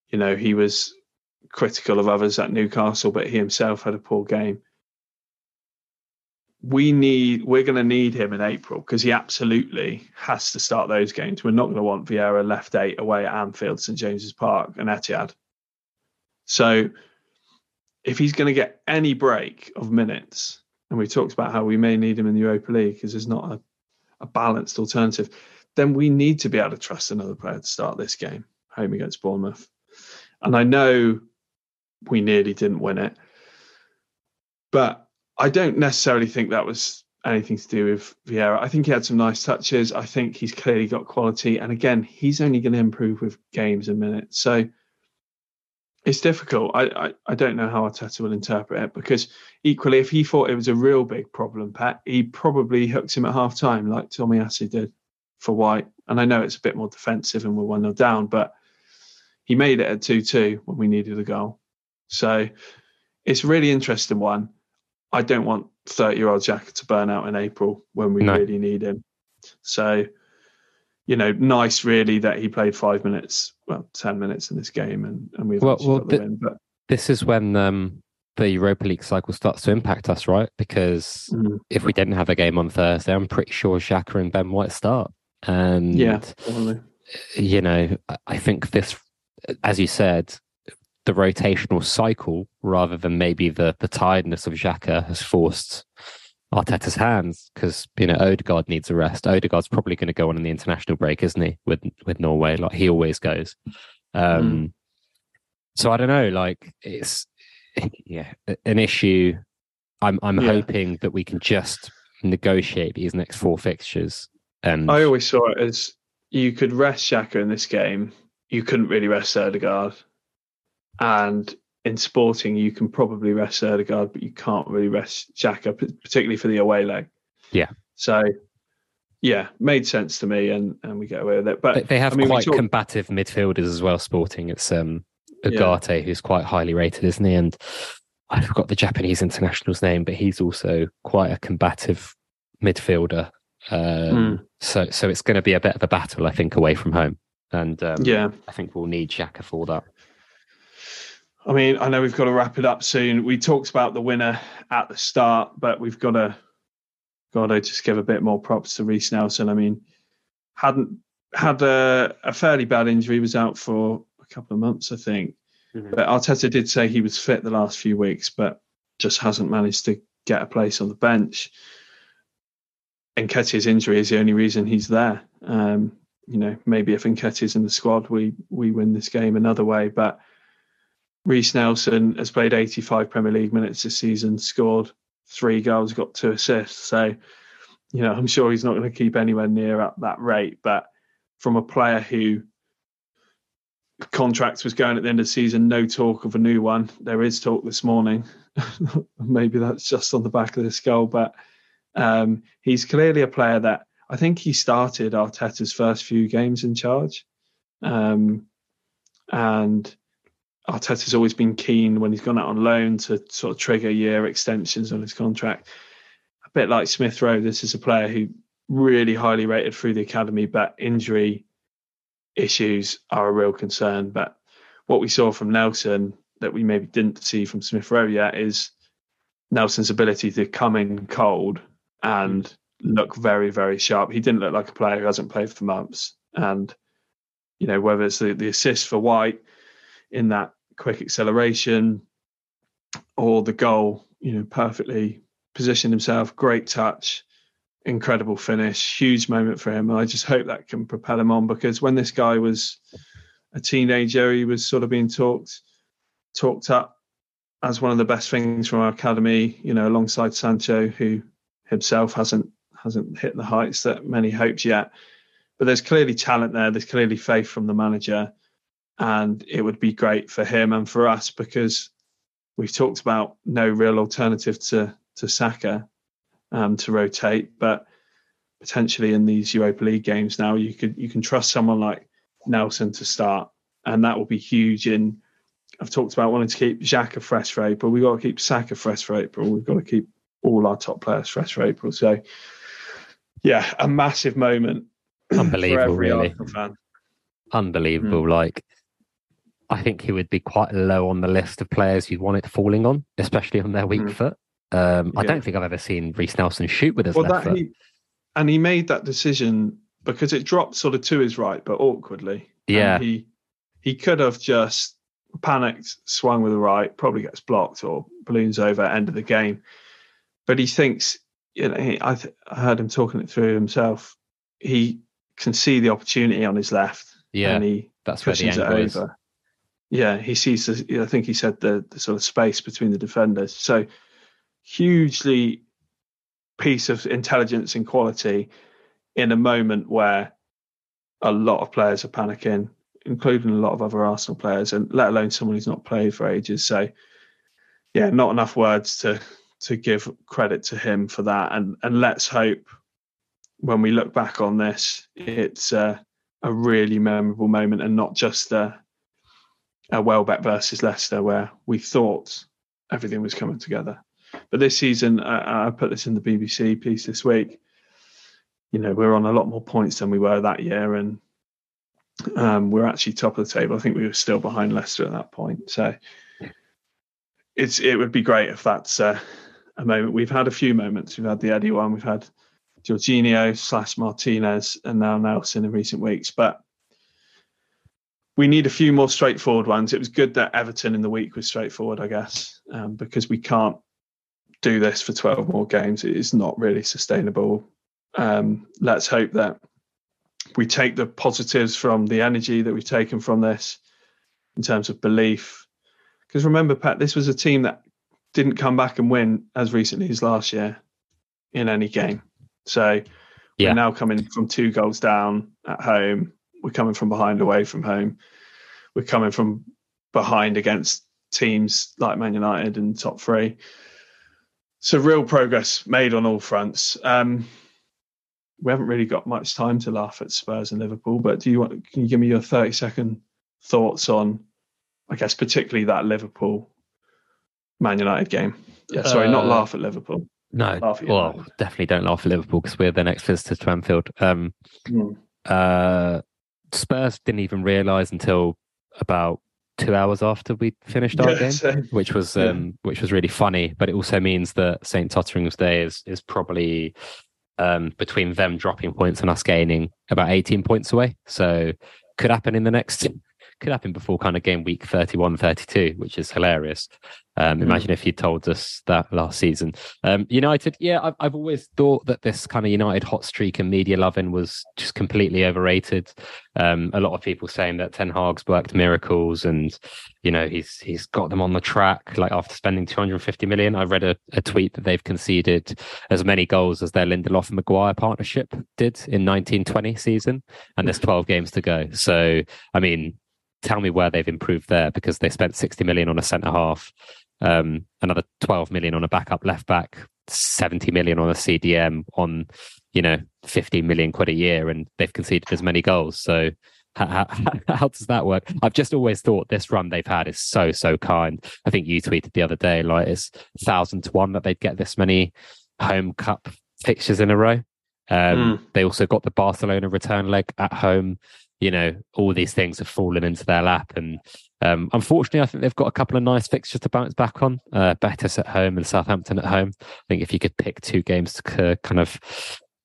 You know, he was critical of others at Newcastle, but he himself had a poor game. We need, we're going to need him in April because he absolutely has to start those games. We're not going to want Vieira left eight away at Anfield, St James's Park, and Etihad. So, if he's going to get any break of minutes, and we talked about how we may need him in the Europa League because there's not a a balanced alternative, then we need to be able to trust another player to start this game home against Bournemouth. And I know we nearly didn't win it, but I don't necessarily think that was anything to do with Vieira. I think he had some nice touches. I think he's clearly got quality. And again, he's only going to improve with games and minutes. So it's difficult. I, I, I don't know how Arteta will interpret it because equally, if he thought it was a real big problem, Pat, he probably hooked him at half time like Tomiyasu did for White. And I know it's a bit more defensive and we're 1 0 down, but he made it at 2 2 when we needed a goal. So it's a really interesting one. I don't want 30 year old Jack to burn out in April when we No. really need him. So, you know, nice really that he played five minutes, well, 10 minutes in this game and, and we've Well- well, got the the- win. But This is when um, the Europa League cycle starts to impact us, right? Because mm, if we didn't have a game on Thursday, I'm pretty sure Xhaka and Ben White start. And yeah, you know, I- I think this, as you said, the rotational cycle rather than maybe the the tiredness of Xhaka has forced Arteta's hands because you know Odegaard needs a rest. Odegaard's probably going to go on in the international break, isn't he? With with Norway, like he always goes. Um, So I don't know. Like it's yeah, an issue. I'm I'm Yeah. hoping that we can just negotiate these next four fixtures. And I always saw it as you could rest Xhaka in this game. You couldn't really rest Odegaard. And in sporting, you can probably rest Odegaard, but you can't really rest Xhaka, particularly for the away leg. Yeah. So, yeah, made sense to me, and, and we get away with it. But They, they have I mean, quite talk- combative midfielders as well. Sporting, it's um Yeah. Who's quite highly rated, isn't he? And I forgot the Japanese international's name, but he's also quite a combative midfielder. Um, Hmm. So so it's going to be a bit of a battle, I think, away from home, and um, yeah, I think we'll need Xhaka for that. I mean, I know we've got to wrap it up soon. We talked about the winner at the start, but we've got to got to just give a bit more props to Reiss Nelson. I mean, hadn't had a, a fairly bad injury, was out for a couple of months, I think. Mm-hmm. But Arteta did say he was fit the last few weeks, but just hasn't managed to get a place on the bench. Nketiah's injury is the only reason he's there. Um, you know, maybe if Nketiah's in the squad, we we win this game another way. But Reiss Nelson has played 85 Premier League minutes this season, scored three goals, got two assists. So, you know, I'm sure he's not going to keep anywhere near at that rate. But from a player who contract was going at the end of the season, no talk of a new one. There is talk this morning. [LAUGHS] Maybe that's just on the back of this goal, but um, he's clearly a player that I think he started Arteta's first few games in charge. Um, and Arteta's always been keen when he's gone out on loan to sort of trigger year extensions on his contract. A bit like Smith Rowe, this is a player who really highly rated through the academy, but injury issues are a real concern. But what we saw from Nelson that we maybe didn't see from Smith Rowe yet is Nelson's ability to come in cold and look very, very sharp. He didn't look like a player who hasn't played for months. And, you know, whether it's the, the assist for White in that quick acceleration or the goal, you know, perfectly positioned himself, great touch, incredible finish, huge moment for him. And I just hope that can propel him on because when this guy was a teenager, he was sort of being talked talked up as one of the best things from our academy, you know, alongside Sancho, who himself hasn't hasn't hit the heights that many hoped yet. But there's clearly talent there. There's clearly faith from the manager and it would be great for him and for us because we've talked about no real alternative to to Saka um, to rotate, but potentially in these Europa League games now you could you can trust someone like Nelson to start, and that will be huge. In I've talked about wanting to keep Xhaka fresh for April. We've got to keep Saka fresh for April. We've got to keep all our top players fresh for April. So, yeah, a massive moment. [CLEARS THROAT] Unbelievable, really. Unbelievable. Mm. Like I think he would be quite low on the list of players you'd want it falling on, especially on their weak mm. foot. Um, yeah. I don't think I've ever seen Reiss Nelson shoot with his well, left foot. He, and he made that decision because it dropped sort of to his right, but awkwardly. Yeah. And he he could have just panicked, swung with the right, probably gets blocked or balloons over, end of the game. But he thinks, you know, he, I, th- I heard him talking it through himself. He can see the opportunity on his left. Yeah. And he that's where the it over yeah, he sees. The, I think he said the, the sort of space between the defenders. So hugely piece of intelligence and quality in a moment where a lot of players are panicking, including a lot of other Arsenal players, and let alone someone who's not played for ages. So, yeah, not enough words to to give credit to him for that. And and let's hope when we look back on this, it's a really memorable moment and not just a uh, Welbeck versus Leicester, where we thought everything was coming together. But this season, uh, I put this in the BBC piece this week. You know, we're on a lot more points than we were that year, and um, we're actually top of the table. I think we were still behind Leicester at that point. So it's it would be great if that's uh, a moment. We've had a few moments. We've had the Eddie one. We've had Jorginho slash Martinez, and now Nelson in recent weeks. But we need a few more straightforward ones. It was good that Everton in the week was straightforward, I guess, um, because we can't do this for 12 more games. It is not really sustainable. Um, let's hope that we take the positives from the energy that we've taken from this in terms of belief. Because remember, Pat, this was a team that didn't come back and win as recently as last year in any game. So yeah. we're now coming from two goals down at home we're coming from behind away from home. We're coming from behind against teams like Man United and top three. So real progress made on all fronts. Um, we haven't really got much time to laugh at Spurs and Liverpool, but do you want? Can you give me your thirty second thoughts on, I guess, particularly that Liverpool Man United game? Yeah, sorry, uh, not laugh at Liverpool. No, well, definitely don't laugh at Liverpool because we're the next visitors to Anfield. Um, mm. uh, Spurs didn't even realise until about two hours after we finished our yeah, game, which was yeah. um, which was really funny. But it also means that St Totteringham's Day is is probably um, between them dropping points and us gaining about eighteen points away. So could happen in the next could happen before kind of game week 31, 32, which is hilarious. Um, mm. Imagine if you told us that last season. Um, United, yeah, I've, I've always thought that this kind of United hot streak and media loving was just completely overrated. Um, a lot of people saying that Ten Hag's worked miracles and you know he's he's got them on the track. Like after spending 250 million, I read a, a tweet that they've conceded as many goals as their Lindelof and Maguire partnership did in 1920 season, and there's 12 games to go. So I mean, tell me where they've improved there because they spent 60 million on a centre half um, another 12 million on a backup left back, 70 million on a CDM on, you know, 15 million quid a year, and they've conceded as many goals. So how, how, [LAUGHS] how, does that work? I've just always thought this run they've had is so, so kind. I think you tweeted the other day, like it's thousand to one that they'd get this many home cup fixtures in a row. Um, mm. They also got the Barcelona return leg at home. You know, all these things have fallen into their lap, and um, unfortunately, I think they've got a couple of nice fixtures to bounce back on. Uh, Betis at home and Southampton at home. I think if you could pick two games to kind of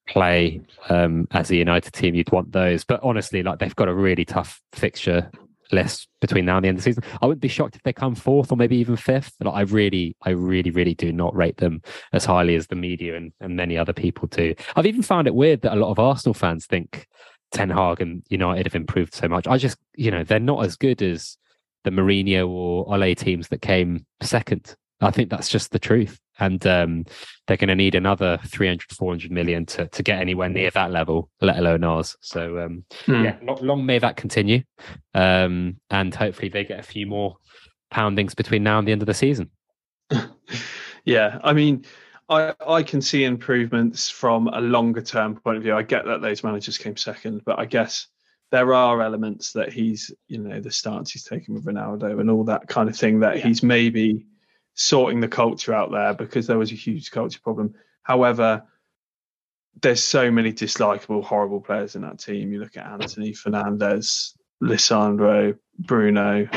play um, as a United team, you'd want those. But honestly, like they've got a really tough fixture list between now and the end of the season. I wouldn't be shocked if they come fourth or maybe even fifth. Like I really, I really, really do not rate them as highly as the media and, and many other people do. I've even found it weird that a lot of Arsenal fans think Ten Hag and United have improved so much. I just, you know, they're not as good as the Mourinho or Ole teams that came second. I think that's just the truth. And um, they're going to need another 300, 400 million to, to get anywhere near that level, let alone ours. So, um, mm. yeah, long, long, may that continue. Um, and hopefully they get a few more poundings between now and the end of the season. [LAUGHS] yeah. I mean, I, I can see improvements from a longer term point of view. I get that those managers came second, but I guess there are elements that he's, you know, the stance he's taken with Ronaldo and all that kind of thing that yeah. he's maybe sorting the culture out there because there was a huge culture problem. However, there's so many dislikable, horrible players in that team. You look at Anthony Fernandez, Lisandro, Bruno,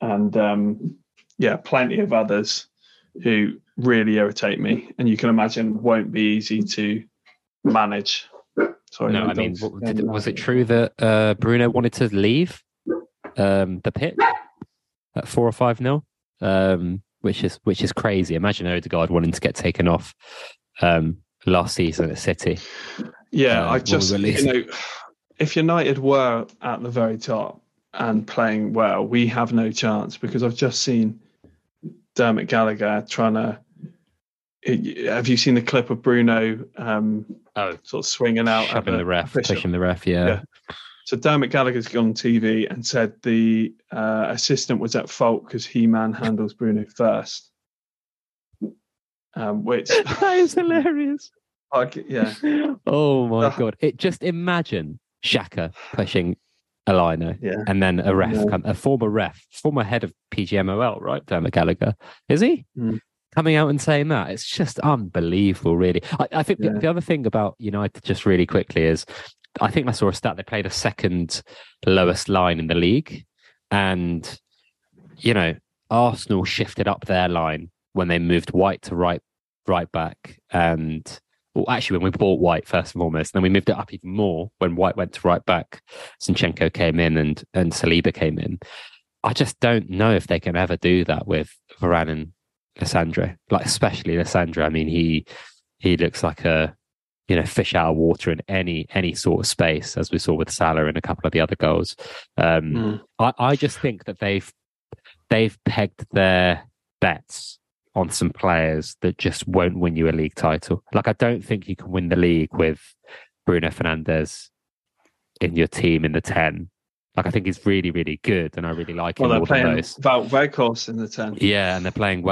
and um, yeah, plenty of others who really irritate me, and you can imagine won't be easy to manage. Sorry, no, I mean, did, was it true that uh, Bruno wanted to leave um, the pit at four or five nil? Um, which is which is crazy. Imagine Odegaard wanting to get taken off um, last season at City. Yeah, uh, I just you know, if United were at the very top and playing well, we have no chance because I've just seen Dermot Gallagher trying to have you seen the clip of Bruno um, oh, sort of swinging out shoving the ref, official? pushing the ref? Yeah. yeah. So Dermot Gallagher's gone on TV and said the uh, assistant was at fault because he manhandles Bruno first. Um, which [LAUGHS] that is hilarious. Like, yeah. [LAUGHS] Oh my uh, god! It just imagine Xhaka pushing Elino, yeah. and then a ref, yeah. a former ref, former head of PGMOL, right? Dermot Gallagher, is he? Mm coming out and saying that. It's just unbelievable, really. I, I think yeah. the, the, other thing about United, just really quickly, is I think I saw a stat they played a second lowest line in the league. And, you know, Arsenal shifted up their line when they moved White to right right back and well, actually, when we bought White first and foremost, then we moved it up even more when White went to right back. Zinchenko came in and and Saliba came in. I just don't know if they can ever do that with Varane and Lisandro, like especially Lisandro. I mean, he he looks like a you know fish out of water in any any sort of space, as we saw with Salah and a couple of the other goals. Um, mm. I, I just think that they've they've pegged their bets on some players that just won't win you a league title. Like I don't think you can win the league with Bruno Fernandes in your team in the ten like I think he's really, really good, and I really like well, him. Well, they're playing Weghorst in the ten. Yeah, and they're playing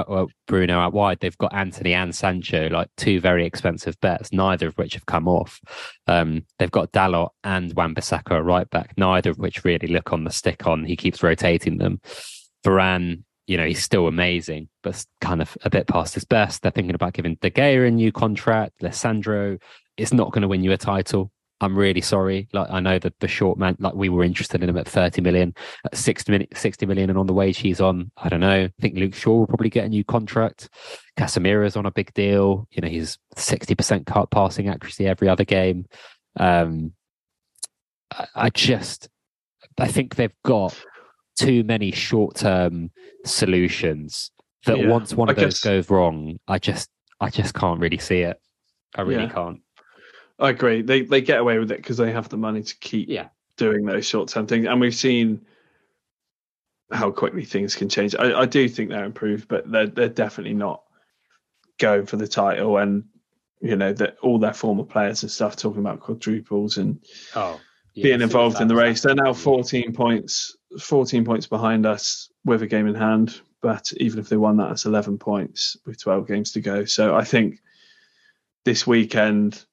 Bruno out wide. They've got Antony and Sancho, like two very expensive bets, neither of which have come off. Um, they've got Dalot and Wan-Bissaka at right back, neither of which really look on the stick on. He keeps rotating them. Varane, you know, he's still amazing, but kind of a bit past his best. They're thinking about giving De Gea a new contract. Lisandro It's not going to win you a title. I'm really sorry. Like I know that the short man, like we were interested in him at 30 million, at 60 million, 60 million, and on the wage he's on, I don't know. I think Luke Shaw will probably get a new contract. Casemiro's on a big deal. You know, he's 60% cut passing accuracy every other game. Um, I, I just I think they've got too many short term solutions that Yeah, once one I of those guess- goes wrong, I just I just can't really see it. I really Yeah. can't. I agree. They they get away with it because they have the money to keep Yeah. doing those short term things, and we've seen how quickly things can change. I, I do think they're improved, but they're they're definitely not going for the title. And you know that all their former players and stuff talking about quadruples and Oh, being involved in the race. They're now 14 points, 14 points behind us with a game in hand. But even if they won that, it's 11 points with 12 games to go. So I think this weekend,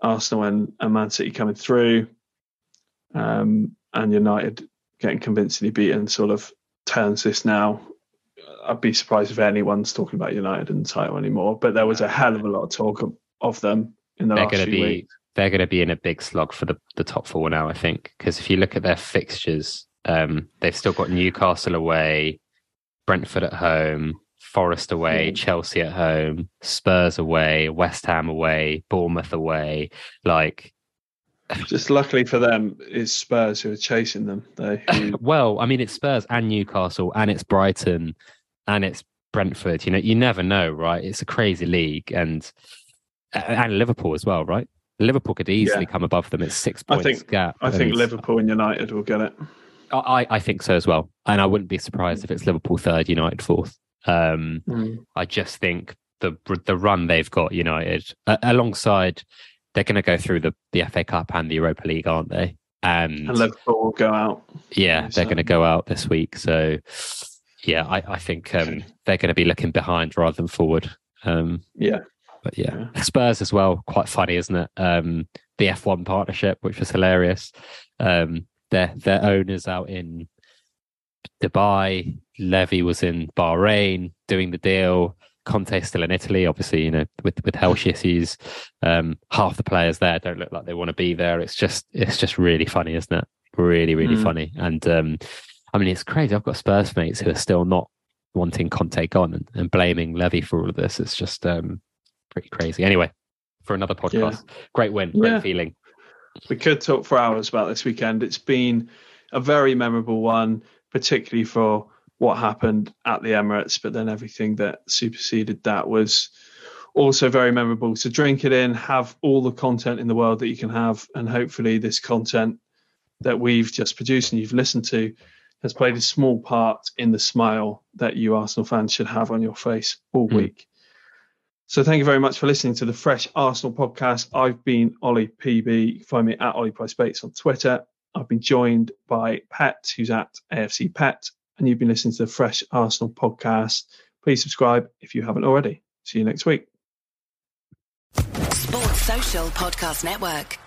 Arsenal and, and Man City coming through, um, and United getting convincingly beaten sort of turns this now. I'd be surprised if anyone's talking about United and the title anymore. But there was a hell of a lot of talk of, of them in the They're last going to few be weeks. they're going to be in a big slog for the, the top four now. I think because if you look at their fixtures, um, they've still got Newcastle away, Brentford at home, Forest away, Yeah. Chelsea at home, Spurs away, West Ham away, Bournemouth away. Like, [SIGHS] Just luckily for them, it's Spurs who are chasing them. They [SIGHS] who, well, I mean, it's Spurs and Newcastle, and it's Brighton, and it's Brentford. You know, you never know, right? It's a crazy league, and and Liverpool as well, right? Liverpool could easily Yeah. come above them. It's six I points think- gap. I think Liverpool and United will get it. I, I think so as well, and I wouldn't be surprised if it's Liverpool third, United fourth. Um, I just think the the run they've got United uh, alongside they're going to go through the the FA Cup and the Europa League, aren't they? And, And Liverpool will go out. yeah, yeah, they're going to go out this week. So yeah, I, I think um, they're going to be looking behind rather than forward. Um, Yeah. but yeah. Spurs as well, quite funny, isn't it? Um, the F1 partnership, which was hilarious. Um, their their owners out in Dubai. Levy was in Bahrain doing the deal. Conte's still in Italy, obviously, you know, with with health issues. Um, half the players there don't look like they want to be there. It's just it's just really funny, isn't it? Really, really Mm. funny. And um, I mean, it's crazy. I've got Spurs mates who are still not wanting Conte gone and, and blaming Levy for all of this. It's just um, pretty crazy. Anyway, for another podcast, great win, great Yeah. feeling. We could talk for hours about this weekend. It's been a very memorable one, particularly for what happened at the Emirates, but then everything that superseded that was also very memorable. So drink it in, have all the content in the world that you can have, and hopefully this content that we've just produced and you've listened to has played a small part in the smile that you Arsenal fans should have on your face all Mm. week. So thank you very much for listening to the Fresh Arsenal podcast. I've been Oli PB. You can find me at Oli Price Bates on Twitter. I've been joined by Pet, who's at AFC Pet, and you've been listening to the Fresh Arsenal podcast. Please subscribe if you haven't already. See you next week. Sports Social Podcast Network.